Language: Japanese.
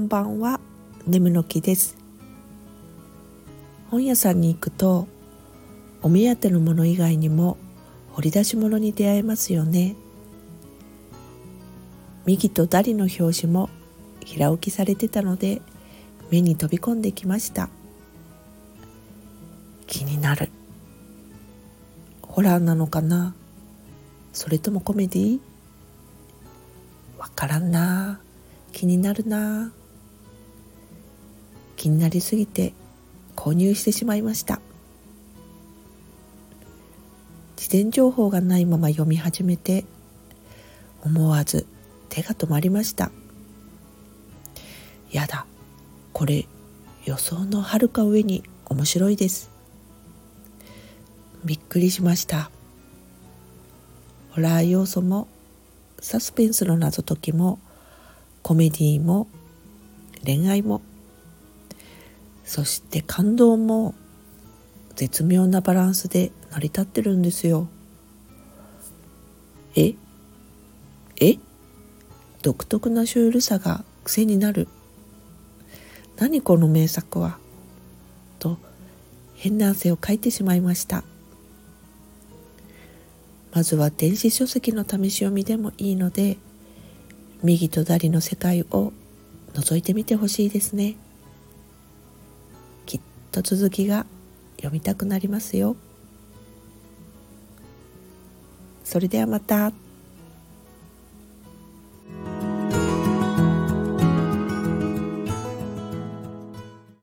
んばんは。眠の木です。本屋さんに行くとお目当てのもの以外にも掘り出し物に出会えますよね。右とダリの表紙も平置きされてたので目に飛び込んできました。気になる。ホラーなのかな？それともコメディわからんな。気になるな。気になりすぎて購入してしまいました。事前情報がないまま読み始めて思わず手が止まりました。やだこれ予想のはるか上に面白いです。びっくりしました。ホラー要素もサスペンスの謎解きもコメディーも恋愛もそして感動も絶妙なバランスで成り立ってるんですよ。え？え？独特なシュールさが癖になる。何この名作は？と変な汗をかいてしまいました。まずは電子書籍の試し読みでもいいので右と左の世界を覗いてみてほしいですね。と続きが読みたくなりますよそれではまた。